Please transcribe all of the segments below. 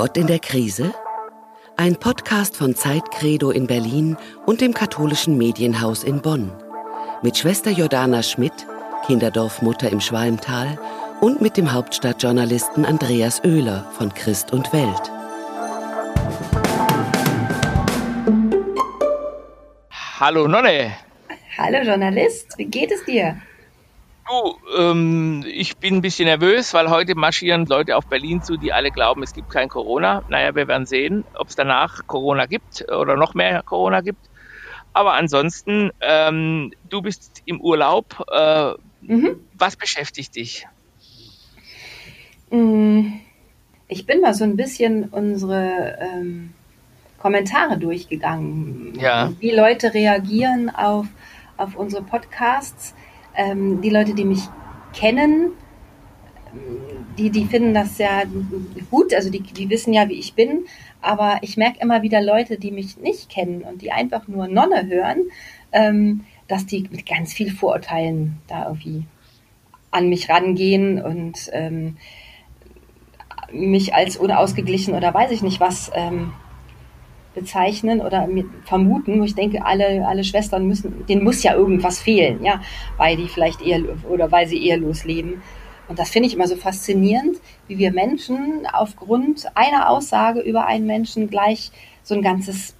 Gott in der Krise? Ein Podcast von Zeitcredo in Berlin und dem katholischen Medienhaus in Bonn. Mit Schwester Jordana Schmidt, Kinderdorfmutter im Schwalmtal und mit dem Hauptstadtjournalisten Andreas Oehler von Christ und Welt. Hallo Nonne. Hallo Journalist, wie geht es dir? Du, ähm, ich bin ein bisschen nervös, weil heute marschieren Leute auf Berlin zu, die alle glauben, es gibt kein Corona. Naja, wir werden sehen, ob es danach Corona gibt oder noch mehr Corona gibt. Aber ansonsten, ähm, du bist im Urlaub. Äh, mhm. Was beschäftigt dich? Mm, ich bin mal so ein bisschen unsere ähm, Kommentare durchgegangen, ja. wie Leute reagieren auf, auf unsere Podcasts ähm, die Leute, die mich kennen, die, die finden das ja gut, also die, die wissen ja, wie ich bin, aber ich merke immer wieder Leute, die mich nicht kennen und die einfach nur Nonne hören, ähm, dass die mit ganz viel Vorurteilen da irgendwie an mich rangehen und ähm, mich als unausgeglichen oder weiß ich nicht was ähm, bezeichnen oder vermuten, wo ich denke, alle, alle Schwestern müssen, denen muss ja irgendwas fehlen, ja, weil die vielleicht eher oder weil sie ehelos leben. Und das finde ich immer so faszinierend, wie wir Menschen aufgrund einer Aussage über einen Menschen gleich so ein ganzes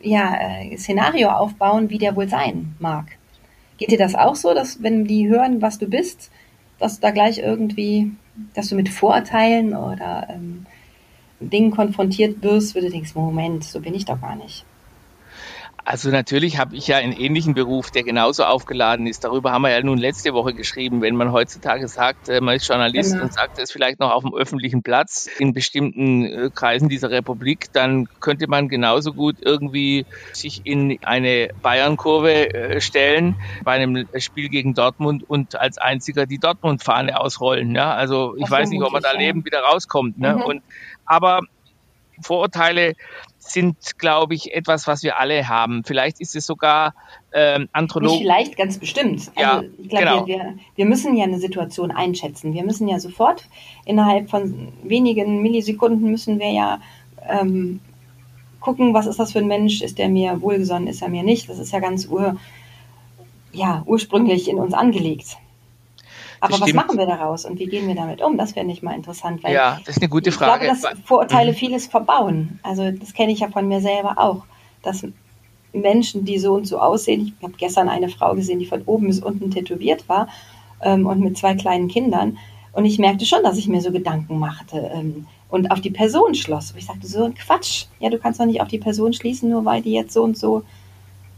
ja, äh, Szenario aufbauen, wie der wohl sein mag. Geht dir das auch so, dass wenn die hören, was du bist, dass da gleich irgendwie, dass du mit Vorurteilen oder ähm, Dingen konfrontiert wirst, wo du denkst, Moment, so bin ich doch gar nicht. Also natürlich habe ich ja einen ähnlichen Beruf, der genauso aufgeladen ist. Darüber haben wir ja nun letzte Woche geschrieben. Wenn man heutzutage sagt, äh, man ist Journalist genau. und sagt es vielleicht noch auf dem öffentlichen Platz in bestimmten äh, Kreisen dieser Republik, dann könnte man genauso gut irgendwie sich in eine Bayern-Kurve äh, stellen bei einem Spiel gegen Dortmund und als einziger die Dortmund-Fahne ausrollen. Ja? Also ich das weiß nicht, ob man da lebend wieder rauskommt. Ne? Mhm. Und aber Vorurteile sind, glaube ich, etwas, was wir alle haben. Vielleicht ist es sogar ähm. Nicht vielleicht, ganz bestimmt. Also ja, ich glaube, genau. wir, wir müssen ja eine Situation einschätzen. Wir müssen ja sofort, innerhalb von wenigen Millisekunden müssen wir ja ähm, gucken, was ist das für ein Mensch, ist der mir wohlgesonnen, ist er mir nicht. Das ist ja ganz ur, ja, ursprünglich in uns angelegt. Aber was machen wir daraus und wie gehen wir damit um? Das wäre nicht mal interessant. Weil ja, das ist eine gute Frage. Ich glaube, dass Vorurteile mhm. vieles verbauen. Also das kenne ich ja von mir selber auch. Dass Menschen, die so und so aussehen, ich habe gestern eine Frau gesehen, die von oben bis unten tätowiert war ähm, und mit zwei kleinen Kindern. Und ich merkte schon, dass ich mir so Gedanken machte ähm, und auf die Person schloss. Und ich sagte, so ein Quatsch. Ja, du kannst doch nicht auf die Person schließen, nur weil die jetzt so und so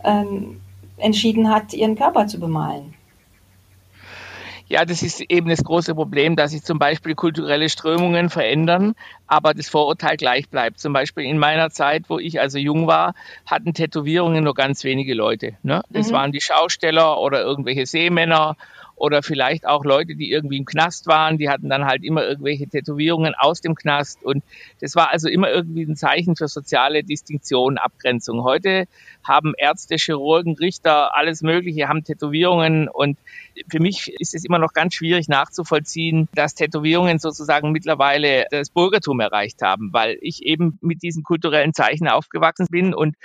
ähm, entschieden hat, ihren Körper zu bemalen. Ja, das ist eben das große Problem, dass sich zum Beispiel kulturelle Strömungen verändern, aber das Vorurteil gleich bleibt. Zum Beispiel in meiner Zeit, wo ich also jung war, hatten Tätowierungen nur ganz wenige Leute. Ne? Das mhm. waren die Schausteller oder irgendwelche Seemänner oder vielleicht auch Leute, die irgendwie im Knast waren, die hatten dann halt immer irgendwelche Tätowierungen aus dem Knast. Und das war also immer irgendwie ein Zeichen für soziale Distinktion, Abgrenzung. Heute haben Ärzte, Chirurgen, Richter, alles Mögliche, haben Tätowierungen. Und für mich ist es immer noch ganz schwierig nachzuvollziehen, dass Tätowierungen sozusagen mittlerweile das Bürgertum erreicht haben, weil ich eben mit diesen kulturellen Zeichen aufgewachsen bin. Und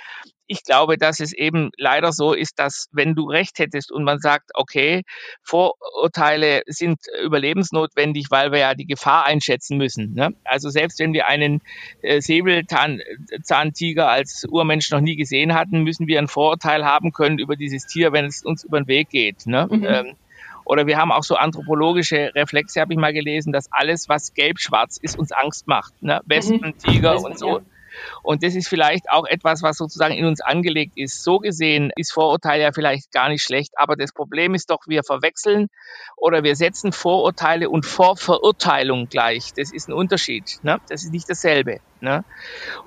ich glaube, dass es eben leider so ist, dass wenn du recht hättest und man sagt, okay, Vorurteile sind überlebensnotwendig, weil wir ja die Gefahr einschätzen müssen. Ne? Also selbst wenn wir einen äh, Säbelzahntiger als Urmensch noch nie gesehen hatten, müssen wir ein Vorurteil haben können über dieses Tier, wenn es uns über den Weg geht. Ne? Mhm. Ähm, oder wir haben auch so anthropologische Reflexe, habe ich mal gelesen, dass alles, was gelb-schwarz ist, uns Angst macht. Ne? Wespen, mhm. Tiger und so. Ja. Und das ist vielleicht auch etwas, was sozusagen in uns angelegt ist. So gesehen ist Vorurteil ja vielleicht gar nicht schlecht, aber das Problem ist doch, wir verwechseln oder wir setzen Vorurteile und Vorverurteilung gleich. Das ist ein Unterschied. Ne? Das ist nicht dasselbe. Ne?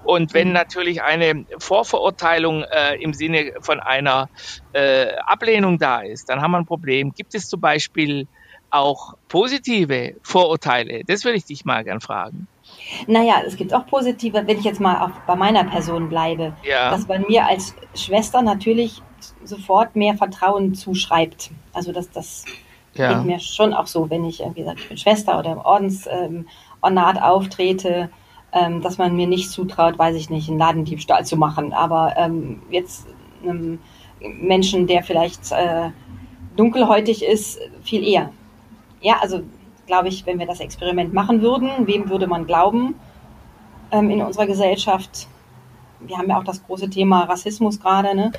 Und wenn mhm. natürlich eine Vorverurteilung äh, im Sinne von einer äh, Ablehnung da ist, dann haben wir ein Problem. Gibt es zum Beispiel auch positive Vorurteile? Das würde ich dich mal gern fragen. Naja, es gibt auch positive, wenn ich jetzt mal auch bei meiner Person bleibe, ja. dass man mir als Schwester natürlich sofort mehr Vertrauen zuschreibt. Also das, das ja. geht mir schon auch so, wenn ich, wie gesagt, ich bin Schwester oder im Ordensornat ähm, auftrete, ähm, dass man mir nicht zutraut, weiß ich nicht, einen Ladendiebstahl zu machen. Aber ähm, jetzt einem Menschen, der vielleicht äh, dunkelhäutig ist, viel eher. Ja, also glaube ich, wenn wir das Experiment machen würden, wem würde man glauben ähm, in unserer Gesellschaft? Wir haben ja auch das große Thema Rassismus gerade. Ne?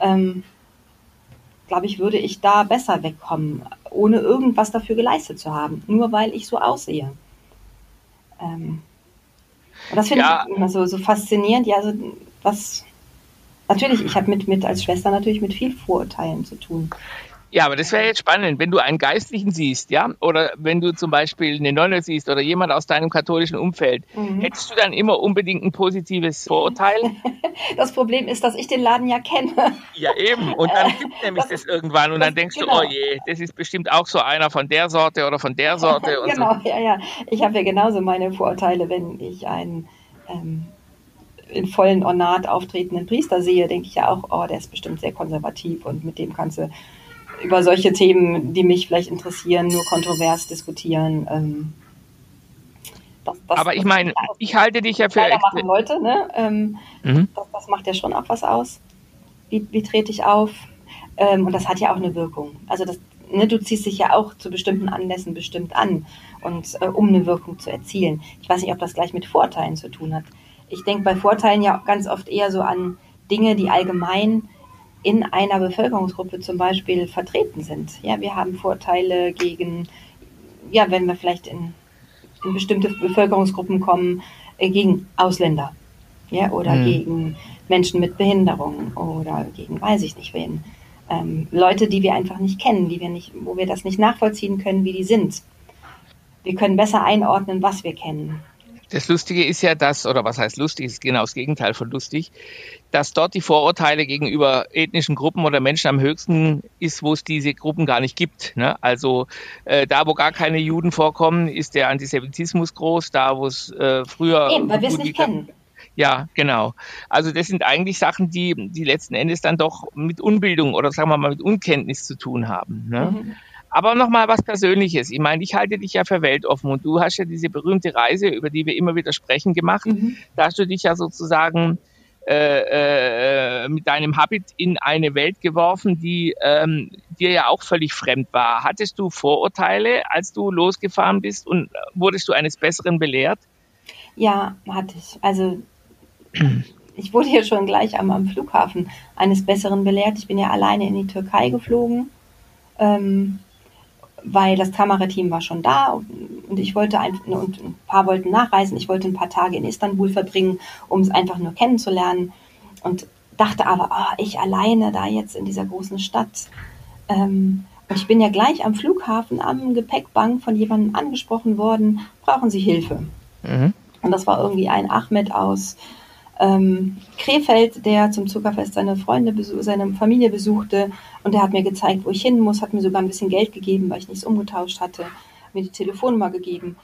Ähm, glaube ich, würde ich da besser wegkommen, ohne irgendwas dafür geleistet zu haben, nur weil ich so aussehe. Ähm, und das finde ja. ich immer so, so faszinierend. Ja, also was natürlich, ich habe mit, mit als Schwester natürlich mit viel Vorurteilen zu tun. Ja, aber das wäre jetzt spannend, wenn du einen Geistlichen siehst, ja, oder wenn du zum Beispiel eine Nonne siehst oder jemand aus deinem katholischen Umfeld, mhm. hättest du dann immer unbedingt ein positives Vorurteil? Das Problem ist, dass ich den Laden ja kenne. Ja, eben. Und dann gibt nämlich das, das irgendwann und dann denkst genau. du, oh je, das ist bestimmt auch so einer von der Sorte oder von der Sorte. genau, so. ja, ja. Ich habe ja genauso meine Vorurteile, wenn ich einen ähm, in vollen Ornat auftretenden Priester sehe, denke ich ja auch, oh, der ist bestimmt sehr konservativ und mit dem kannst du über solche Themen, die mich vielleicht interessieren, nur kontrovers diskutieren. Ähm, das, das, Aber ich meine, ich halte dich ja für. Machen Leute, ne? Ähm, mhm. das, das, macht ja schon auch was aus. Wie, wie trete ich auf? Ähm, und das hat ja auch eine Wirkung. Also das, ne, du ziehst dich ja auch zu bestimmten Anlässen bestimmt an und äh, um eine Wirkung zu erzielen. Ich weiß nicht, ob das gleich mit Vorteilen zu tun hat. Ich denke bei Vorteilen ja auch ganz oft eher so an Dinge, die allgemein in einer Bevölkerungsgruppe zum Beispiel vertreten sind. Ja, wir haben Vorteile gegen, ja, wenn wir vielleicht in, in bestimmte Bevölkerungsgruppen kommen, äh, gegen Ausländer, ja, oder mhm. gegen Menschen mit Behinderung oder gegen weiß ich nicht wen. Ähm, Leute, die wir einfach nicht kennen, die wir nicht, wo wir das nicht nachvollziehen können, wie die sind. Wir können besser einordnen, was wir kennen. Das Lustige ist ja, dass, oder was heißt lustig, ist genau das Gegenteil von lustig, dass dort die Vorurteile gegenüber ethnischen Gruppen oder Menschen am höchsten ist, wo es diese Gruppen gar nicht gibt. Ne? Also äh, da, wo gar keine Juden vorkommen, ist der Antisemitismus groß. Da, wo es äh, früher... Eben, weil wir es nicht kennen. Ja, genau. Also das sind eigentlich Sachen, die, die letzten Endes dann doch mit Unbildung oder sagen wir mal mit Unkenntnis zu tun haben. Ne? Mhm. Aber nochmal was Persönliches. Ich meine, ich halte dich ja für weltoffen und du hast ja diese berühmte Reise, über die wir immer wieder sprechen, gemacht. Mhm. Da hast du dich ja sozusagen äh, äh, mit deinem Habit in eine Welt geworfen, die ähm, dir ja auch völlig fremd war. Hattest du Vorurteile, als du losgefahren bist und wurdest du eines Besseren belehrt? Ja, hatte ich. Also ich wurde hier schon gleich am, am Flughafen eines Besseren belehrt. Ich bin ja alleine in die Türkei geflogen. Ähm, weil das Kamerateam war schon da und ich wollte ein, und ein paar wollten nachreisen. Ich wollte ein paar Tage in Istanbul verbringen, um es einfach nur kennenzulernen und dachte aber, oh, ich alleine da jetzt in dieser großen Stadt. Ähm, und ich bin ja gleich am Flughafen am Gepäckbank von jemandem angesprochen worden, brauchen Sie Hilfe? Mhm. Und das war irgendwie ein Ahmed aus ähm, Krefeld, der zum Zuckerfest seine Freunde, seine Familie besuchte und der hat mir gezeigt, wo ich hin muss, hat mir sogar ein bisschen Geld gegeben, weil ich nichts umgetauscht hatte, mir die Telefonnummer gegeben.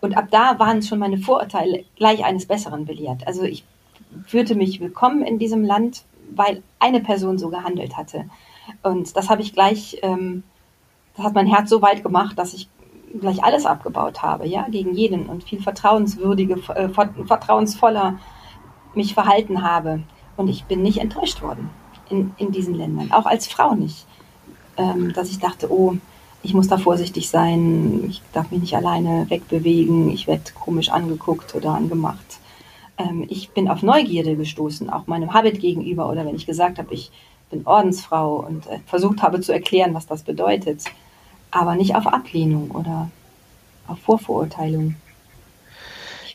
Und ab da waren schon meine Vorurteile gleich eines Besseren belehrt. Also ich fühlte mich willkommen in diesem Land, weil eine Person so gehandelt hatte. Und das habe ich gleich, ähm, das hat mein Herz so weit gemacht, dass ich gleich alles abgebaut habe, ja, gegen jeden und viel vertrauenswürdige, äh, vertrauensvoller mich verhalten habe. Und ich bin nicht enttäuscht worden in, in diesen Ländern, auch als Frau nicht. Ähm, dass ich dachte, oh, ich muss da vorsichtig sein, ich darf mich nicht alleine wegbewegen, ich werde komisch angeguckt oder angemacht. Ähm, ich bin auf Neugierde gestoßen, auch meinem Habit gegenüber oder wenn ich gesagt habe, ich bin Ordensfrau und äh, versucht habe zu erklären, was das bedeutet, aber nicht auf Ablehnung oder auf Vorverurteilung.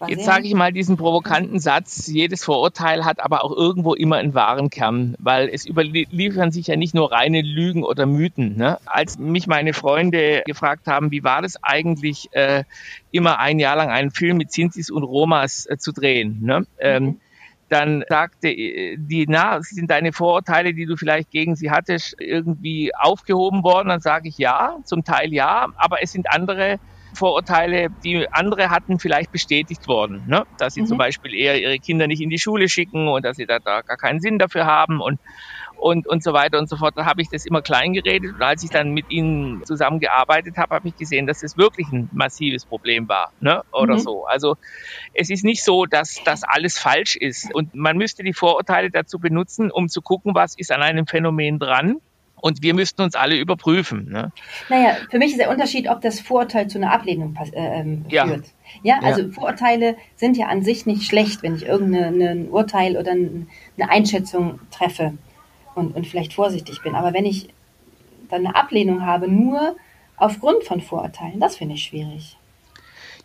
Jetzt sage ich mal diesen provokanten Satz, jedes Vorurteil hat aber auch irgendwo immer einen wahren Kern, weil es überliefern sich ja nicht nur reine Lügen oder Mythen. Ne? Als mich meine Freunde gefragt haben, wie war das eigentlich, äh, immer ein Jahr lang einen Film mit Sintis und Romas äh, zu drehen, ne? Ähm, mhm. dann sagte äh, die, na, sind deine Vorurteile, die du vielleicht gegen sie hattest, irgendwie aufgehoben worden? Dann sage ich ja, zum Teil ja, aber es sind andere Vorurteile, die andere hatten, vielleicht bestätigt worden. Ne? Dass sie mhm. zum Beispiel eher ihre Kinder nicht in die Schule schicken und dass sie da, da gar keinen Sinn dafür haben und und, und so weiter und so fort. Da habe ich das immer klein geredet und als ich dann mit ihnen zusammengearbeitet habe, habe ich gesehen, dass es wirklich ein massives Problem war ne? oder mhm. so. Also es ist nicht so, dass das alles falsch ist und man müsste die Vorurteile dazu benutzen, um zu gucken, was ist an einem Phänomen dran und wir müssten uns alle überprüfen. Ne? Naja, für mich ist der Unterschied, ob das Vorurteil zu einer Ablehnung äh, ähm, ja. führt. Ja, also ja. Vorurteile sind ja an sich nicht schlecht, wenn ich irgendein Urteil oder eine Einschätzung treffe und, und vielleicht vorsichtig bin. Aber wenn ich dann eine Ablehnung habe, nur aufgrund von Vorurteilen, das finde ich schwierig.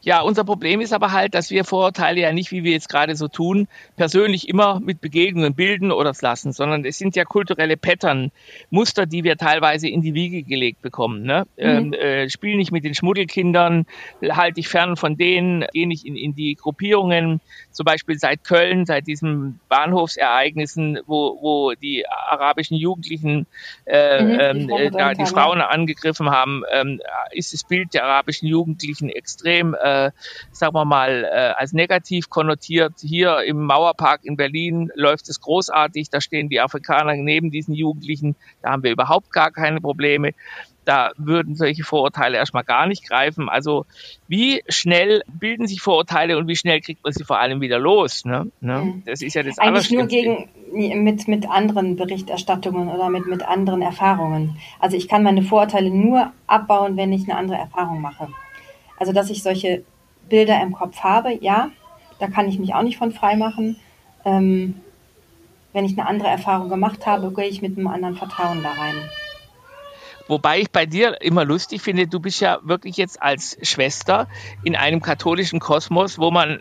Ja, unser Problem ist aber halt, dass wir Vorurteile ja nicht, wie wir jetzt gerade so tun, persönlich immer mit Begegnungen bilden oder lassen, sondern es sind ja kulturelle Pattern, Muster, die wir teilweise in die Wiege gelegt bekommen. Ne? Mhm. Ähm, äh, spiel nicht mit den Schmuddelkindern, halte dich fern von denen, geh nicht in, in die Gruppierungen, zum Beispiel seit Köln, seit diesen Bahnhofsereignissen, wo, wo die arabischen Jugendlichen äh, mhm, die, ähm, äh, die Frauen angegriffen haben, ähm, ist das Bild der arabischen Jugendlichen extrem äh, äh, sagen wir mal, äh, als negativ konnotiert. Hier im Mauerpark in Berlin läuft es großartig. Da stehen die Afrikaner neben diesen Jugendlichen. Da haben wir überhaupt gar keine Probleme da würden solche Vorurteile erstmal gar nicht greifen. Also wie schnell bilden sich Vorurteile und wie schnell kriegt man sie vor allem wieder los? Ne? Ne? Das ist ja das Eigentlich nur gegen, mit, mit anderen Berichterstattungen oder mit, mit anderen Erfahrungen. Also ich kann meine Vorurteile nur abbauen, wenn ich eine andere Erfahrung mache. Also, dass ich solche Bilder im Kopf habe, ja, da kann ich mich auch nicht von frei machen. Ähm, wenn ich eine andere Erfahrung gemacht habe, gehe ich mit einem anderen Vertrauen da rein. Wobei ich bei dir immer lustig finde, du bist ja wirklich jetzt als Schwester in einem katholischen Kosmos, wo man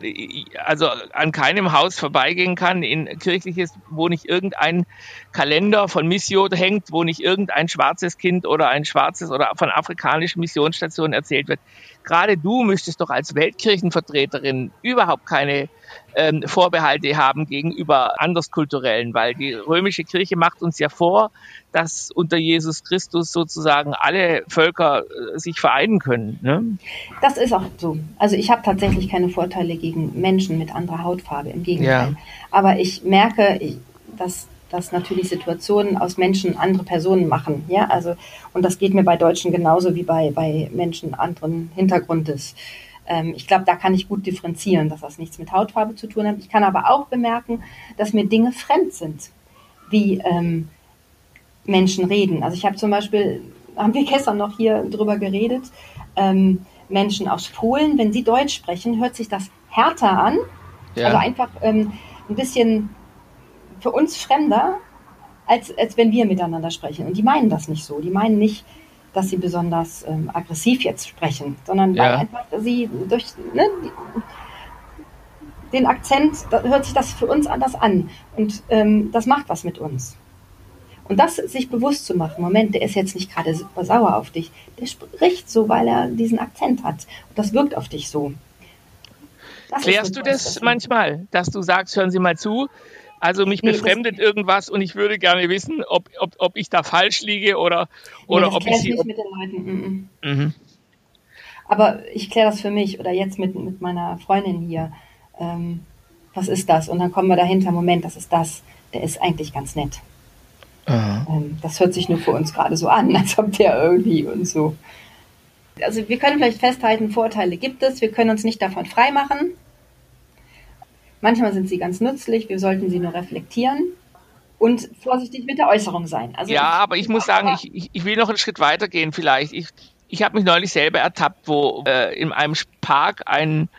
also an keinem Haus vorbeigehen kann, in kirchliches, wo nicht irgendein Kalender von Missio hängt, wo nicht irgendein schwarzes Kind oder ein schwarzes oder von afrikanischen Missionsstationen erzählt wird. Gerade du müsstest doch als Weltkirchenvertreterin überhaupt keine ähm, Vorbehalte haben gegenüber anderskulturellen, weil die römische Kirche macht uns ja vor, dass unter Jesus Christus sozusagen alle Völker äh, sich vereinen können. Ne? Das ist auch so. Also ich habe tatsächlich keine Vorteile gegen Menschen mit anderer Hautfarbe, im Gegenteil. Ja. Aber ich merke, dass dass natürlich Situationen aus Menschen andere Personen machen. Ja, also, und das geht mir bei Deutschen genauso wie bei, bei Menschen anderen Hintergrundes. Ähm, ich glaube, da kann ich gut differenzieren, dass das nichts mit Hautfarbe zu tun hat. Ich kann aber auch bemerken, dass mir Dinge fremd sind, wie ähm, Menschen reden. Also ich habe zum Beispiel, haben wir gestern noch hier drüber geredet, ähm, Menschen aus Polen, wenn sie Deutsch sprechen, hört sich das härter an. Ja. Also einfach ähm, ein bisschen für uns fremder, als, als wenn wir miteinander sprechen. Und die meinen das nicht so. Die meinen nicht, dass sie besonders ähm, aggressiv jetzt sprechen, sondern ja. weil einfach sie durch ne, den Akzent, da hört sich das für uns anders an und ähm, das macht was mit uns. Und das sich bewusst zu machen, Moment, der ist jetzt nicht gerade super sauer auf dich, der spricht so, weil er diesen Akzent hat. Und das wirkt auf dich so. Das Klärst du das manchmal, dass du sagst, hören Sie mal zu, also mich nee, befremdet irgendwas und ich würde gerne wissen, ob, ob, ob ich da falsch liege oder, oder nee, ob ich sie. Nicht mit den Leuten. Mhm. Mhm. Aber ich kläre das für mich oder jetzt mit, mit meiner Freundin hier. Ähm, was ist das? Und dann kommen wir dahinter, Moment, das ist das. Der ist eigentlich ganz nett. Ähm, das hört sich nur für uns gerade so an, als ob der irgendwie und so. Also wir können vielleicht festhalten, Vorteile gibt es, wir können uns nicht davon freimachen. Manchmal sind sie ganz nützlich, wir sollten sie nur reflektieren und vorsichtig mit der Äußerung sein. Also ja, aber ich muss sagen, ich, ich will noch einen Schritt weiter gehen vielleicht. Ich, ich habe mich neulich selber ertappt, wo äh, in einem Park ein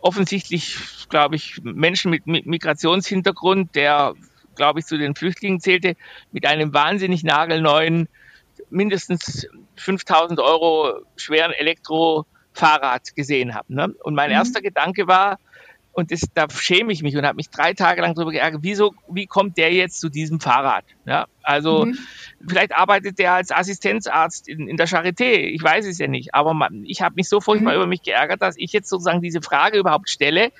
offensichtlich, glaube ich, Menschen mit, mit Migrationshintergrund, der, glaube ich, zu den Flüchtlingen zählte, mit einem wahnsinnig nagelneuen, mindestens 5000 Euro schweren Elektrofahrrad gesehen habe. Ne? Und mein mhm. erster Gedanke war, und das, da schäme ich mich und habe mich drei Tage lang darüber geärgert, wieso, wie kommt der jetzt zu diesem Fahrrad? Ja, also mhm. vielleicht arbeitet der als Assistenzarzt in, in der Charité, ich weiß es ja nicht, aber man, ich habe mich so furchtbar mhm. über mich geärgert, dass ich jetzt sozusagen diese Frage überhaupt stelle,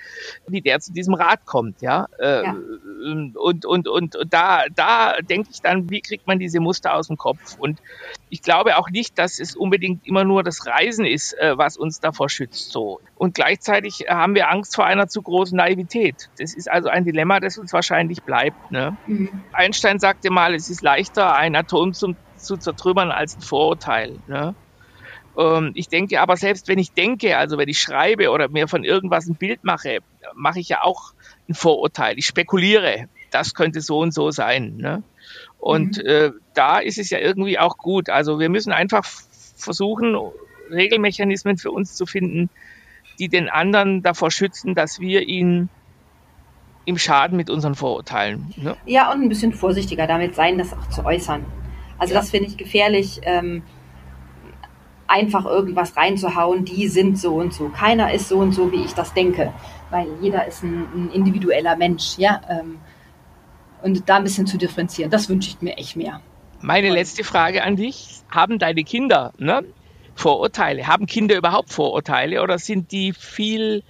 wie der zu diesem Rad kommt, ja. Äh, ja. Und, und, und, und da, da denke ich dann, wie kriegt man diese Muster aus dem Kopf? Und ich glaube auch nicht, dass es unbedingt immer nur das Reisen ist, äh, was uns davor schützt. So. Und gleichzeitig haben wir Angst vor einer zu großen Naivität. Das ist also ein Dilemma, das uns wahrscheinlich bleibt. Ne? Mhm. Einstein sagte mal, es ist leichter, ein Atom zum, zu zertrümmern als ein Vorurteil. Ne? Ähm, ich denke aber, selbst wenn ich denke, also wenn ich schreibe oder mir von irgendwas ein Bild mache, mache ich ja auch ein Vorurteil. Ich spekuliere, das könnte so und so sein. Ne? Und mhm. äh, da ist es ja irgendwie auch gut. Also wir müssen einfach versuchen, Regelmechanismen für uns zu finden, die den anderen davor schützen, dass wir ihn im Schaden mit unseren Vorurteilen. Ne? Ja, und ein bisschen vorsichtiger damit sein, das auch zu äußern. Also ja. das finde ich gefährlich, ähm, einfach irgendwas reinzuhauen, die sind so und so. Keiner ist so und so, wie ich das denke. Weil jeder ist ein, ein individueller Mensch, ja. Ähm, und da ein bisschen zu differenzieren, das wünsche ich mir echt mehr. Meine letzte Frage an dich. Haben deine Kinder ne, Vorurteile? Haben Kinder überhaupt Vorurteile oder sind die viel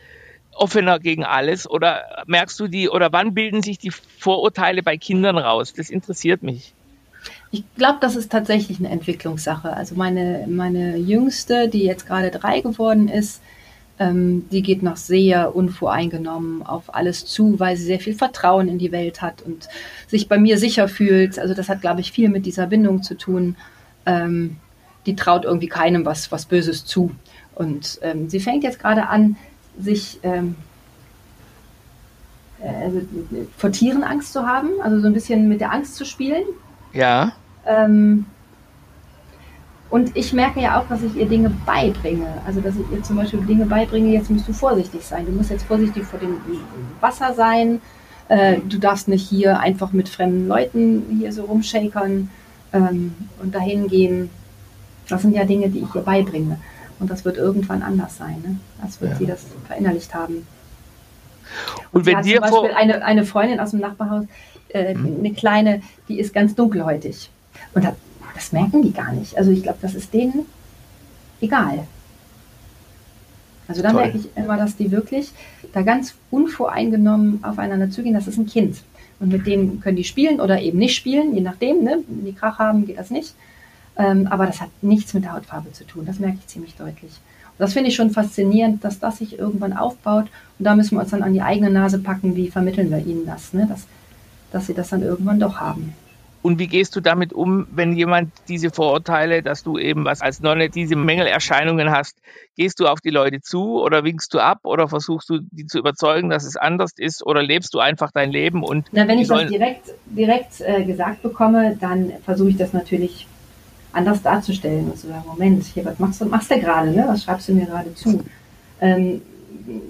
offener gegen alles? Oder merkst du die, oder wann bilden sich die Vorurteile bei Kindern raus? Das interessiert mich. Ich glaube, das ist tatsächlich eine Entwicklungssache. Also meine, meine Jüngste, die jetzt gerade drei geworden ist, ähm, die geht noch sehr unvoreingenommen auf alles zu, weil sie sehr viel Vertrauen in die Welt hat und sich bei mir sicher fühlt. Also das hat, glaube ich, viel mit dieser Bindung zu tun. Ähm, die traut irgendwie keinem was, was Böses zu. Und ähm, sie fängt jetzt gerade an, sich ähm, äh, vor Tieren Angst zu haben, also so ein bisschen mit der Angst zu spielen. Ja. Ähm, und ich merke ja auch, dass ich ihr Dinge beibringe. Also, dass ich ihr zum Beispiel Dinge beibringe, jetzt musst du vorsichtig sein. Du musst jetzt vorsichtig vor dem Wasser sein. Äh, du darfst nicht hier einfach mit fremden Leuten hier so rumshakern ähm, und dahin gehen. Das sind ja Dinge, die ich ihr beibringe. Und das wird irgendwann anders sein. Ne? Das wird ja. sie das verinnerlicht haben. Und, und wenn dir zum Beispiel eine, eine Freundin aus dem Nachbarhaus, äh, hm. eine kleine, die ist ganz dunkelhäutig. Und da das merken die gar nicht. Also ich glaube, das ist denen egal. Also da merke ich immer, dass die wirklich da ganz unvoreingenommen aufeinander zugehen. Das ist ein Kind. Und mit dem können die spielen oder eben nicht spielen, je nachdem. Ne? Wenn die Krach haben, geht das nicht. Ähm, aber das hat nichts mit der Hautfarbe zu tun. Das merke ich ziemlich deutlich. Und das finde ich schon faszinierend, dass das sich irgendwann aufbaut. Und da müssen wir uns dann an die eigene Nase packen, wie vermitteln wir ihnen das, ne? dass, dass sie das dann irgendwann doch haben. Und wie gehst du damit um, wenn jemand diese Vorurteile, dass du eben was als Nonne diese Mängelerscheinungen hast, gehst du auf die Leute zu oder winkst du ab oder versuchst du die zu überzeugen, dass es anders ist oder lebst du einfach dein Leben und Na, wenn ich das direkt direkt äh, gesagt bekomme, dann versuche ich das natürlich anders darzustellen und zu sagen, Moment, hier, was machst du, machst du gerade, ne? Was schreibst du mir gerade zu? Ähm,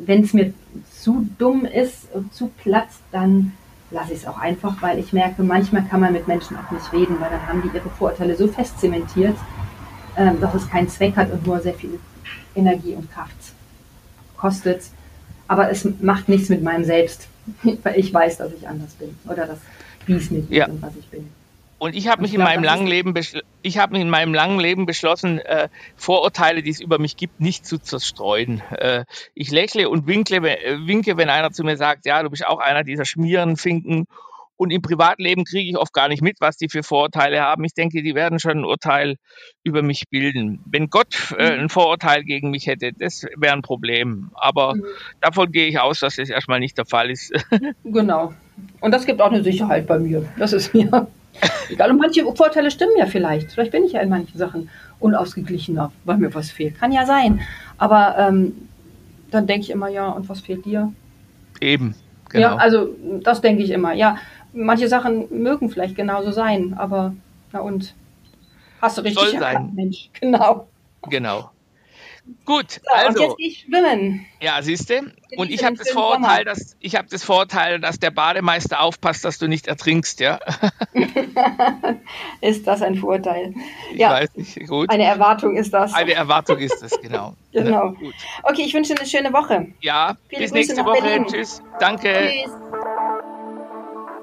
wenn es mir zu dumm ist und zu platzt, dann lasse ich es auch einfach, weil ich merke, manchmal kann man mit Menschen auch nicht reden, weil dann haben die ihre Vorurteile so fest zementiert, ähm, dass es keinen Zweck hat und nur sehr viel Energie und Kraft kostet. Aber es macht nichts mit meinem Selbst, weil ich weiß, dass ich anders bin oder dass wie es mir geht ja. und was ich bin. Und ich habe mich in meinem langen Leben, ich habe in meinem langen Leben beschlossen, äh, Vorurteile, die es über mich gibt, nicht zu zerstreuen. Äh, ich lächle und winkle, äh, winke, wenn einer zu mir sagt, ja, du bist auch einer dieser Schmierenfinken. Und im Privatleben kriege ich oft gar nicht mit, was die für Vorurteile haben. Ich denke, die werden schon ein Urteil über mich bilden. Wenn Gott äh, mhm. ein Vorurteil gegen mich hätte, das wäre ein Problem. Aber mhm. davon gehe ich aus, dass das erstmal nicht der Fall ist. genau. Und das gibt auch eine Sicherheit bei mir. Das ist mir Egal, und manche Vorteile stimmen ja vielleicht. Vielleicht bin ich ja in manchen Sachen unausgeglichener, weil mir was fehlt. Kann ja sein. Aber ähm, dann denke ich immer, ja, und was fehlt dir? Eben, genau. Ja, also das denke ich immer. Ja, manche Sachen mögen vielleicht genauso sein, aber na und hast du richtig Soll erkannt, sein. Mensch. Genau. Genau. Gut, so, also. Und jetzt gehe ich schwimmen. Ja, siehst du? Und ich habe das Vorurteil, dass ich habe das Vorteil, dass der Bademeister aufpasst, dass du nicht ertrinkst, ja. ist das ein Vorteil? Ich ja. weiß nicht. Gut. Eine Erwartung ist das. Eine Erwartung ist das, genau. genau. Ja, okay, ich wünsche eine schöne Woche. Ja, Viele bis Grüße nächste Woche. Berlin. Tschüss. Danke. Tschüss.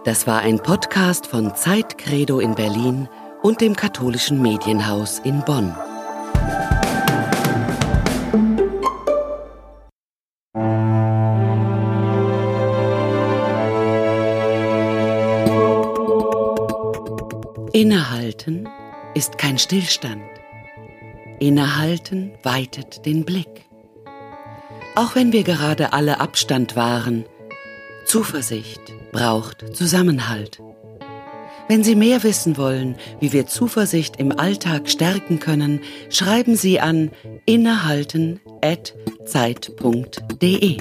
Das war ein Podcast von Zeit Credo in Berlin und dem katholischen Medienhaus in Bonn. Innehalten ist kein Stillstand. Innehalten weitet den Blick. Auch wenn wir gerade alle Abstand wahren, Zuversicht braucht Zusammenhalt. Wenn Sie mehr wissen wollen, wie wir Zuversicht im Alltag stärken können, schreiben Sie an innehalten.zeit.de.